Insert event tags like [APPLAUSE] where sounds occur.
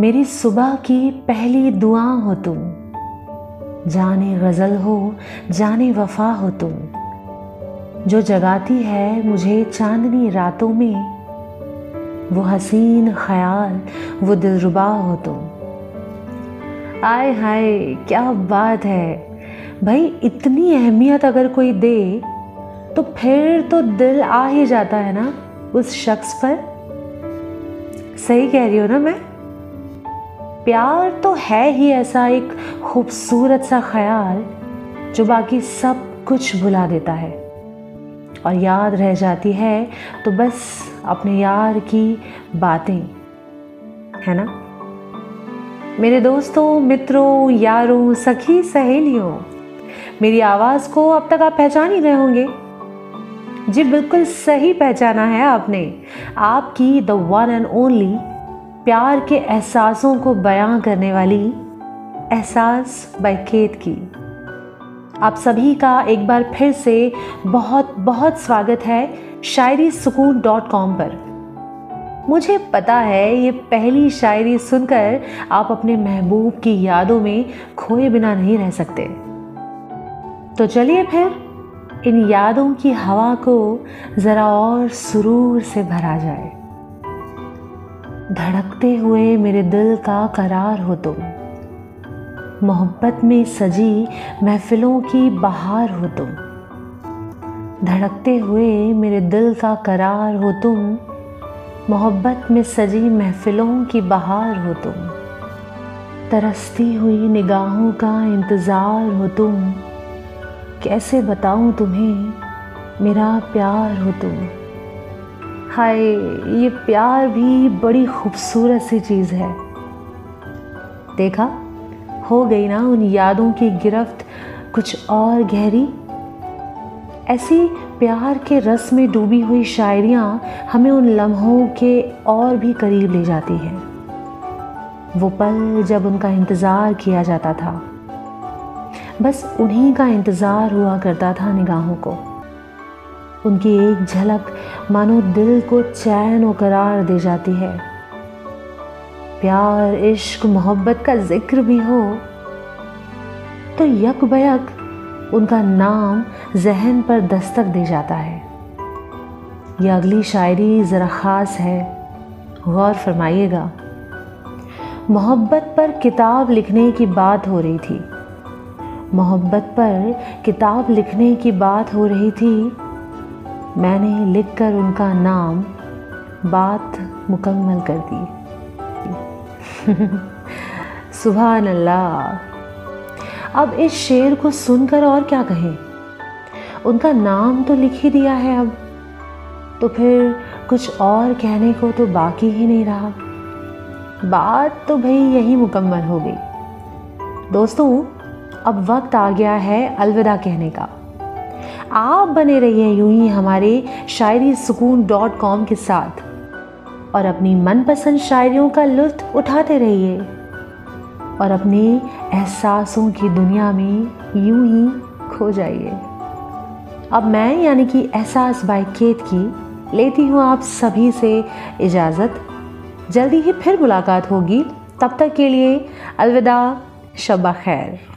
मेरी सुबह की पहली दुआ हो तुम। जाने गज़ल हो, जाने वफा हो तुम। जो जगाती है मुझे चांदनी रातों में, वो हसीन ख्याल, वो दिलरुबा हो तुम। आय हाय, क्या बात है। भाई, इतनी अहमियत अगर कोई दे तो फिर तो दिल आ ही जाता है ना, उस शख्स पर। सही कह रही हो ना मैं? प्यार तो है ही ऐसा एक खूबसूरत सा ख्याल जो बाकी सब कुछ भुला देता है। और याद रह जाती है तो बस अपने यार की बातें, है ना? मेरे दोस्तों, मित्रों, यारों, सखी, सहेलियों, मेरी आवाज़ को अब तक आप पहचान ही रहे होंगे। जी, बिल्कुल सही पहचाना है आपने। आपकी द वन एंड ओनली प्यार के एहसासों को बयां करने वाली एहसास बैकेत की। आप सभी का एक बार फिर से बहुत बहुत स्वागत है शायरी सुकून डॉट कॉम पर। मुझे पता है ये पहली शायरी सुनकर आप अपने महबूब की यादों में खोए बिना नहीं रह सकते। तो चलिए फिर इन यादों की हवा को ज़रा और सुरूर से भरा जाए। धड़कते हुए मेरे दिल का करार हो तुम। मोहब्बत में सजी महफिलों की बहार हो तुम। धड़कते हुए मेरे दिल का करार हो तुम। मोहब्बत में सजी महफिलों की बहार हो तुम। तरसती हुई निगाहों का इंतज़ार हो तुम। कैसे बताऊँ तुम्हें? मेरा प्यार हो तुम। हाय, ये प्यार भी बड़ी खूबसूरत सी चीज़ है। देखा, हो गई ना उन यादों की गिरफ्त कुछ और गहरी? ऐसी प्यार के रस में डूबी हुई शायरियाँ हमें उन लम्हों के और भी करीब ले जाती हैं। वो पल जब उनका इंतज़ार किया जाता था। बस उन्हीं का इंतज़ार हुआ करता था निगाहों को। उनकी एक झलक मानो दिल को चैन और करार दे जाती है। प्यार, इश्क, मोहब्बत का ज़िक्र भी हो तो यक बयक उनका नाम जहन पर दस्तक दे जाता है। यह अगली शायरी ज़रा ख़ास है, गौर फरमाइएगा। मोहब्बत पर किताब लिखने की बात हो रही थी। मोहब्बत पर किताब लिखने की बात हो रही थी मैंने लिखकर उनका नाम बात मुकम्मल कर दी। [LAUGHS] सुबह अल्लाह अब इस शेर को सुनकर और क्या कहें? उनका नाम तो लिख ही दिया है अब। तो फिर कुछ और कहने को तो बाकी ही नहीं रहा। बात तो भाई यही मुकम्मल हो गई। दोस्तों, अब वक्त आ गया है अलविदा कहने का। आप बने रहिए यूँ ही हमारे शायरी सुकून डॉट कॉम के साथ। और अपनी मनपसंद शायरियों का लुत्फ उठाते रहिए। और अपने एहसासों की दुनिया में यूँ ही खो जाइए। अब मैं यानी कि एहसास बाय केत की लेती हूँ आप सभी से इजाज़त। जल्दी ही फिर मुलाकात होगी। तब तक के लिए अलविदा शबा खैर।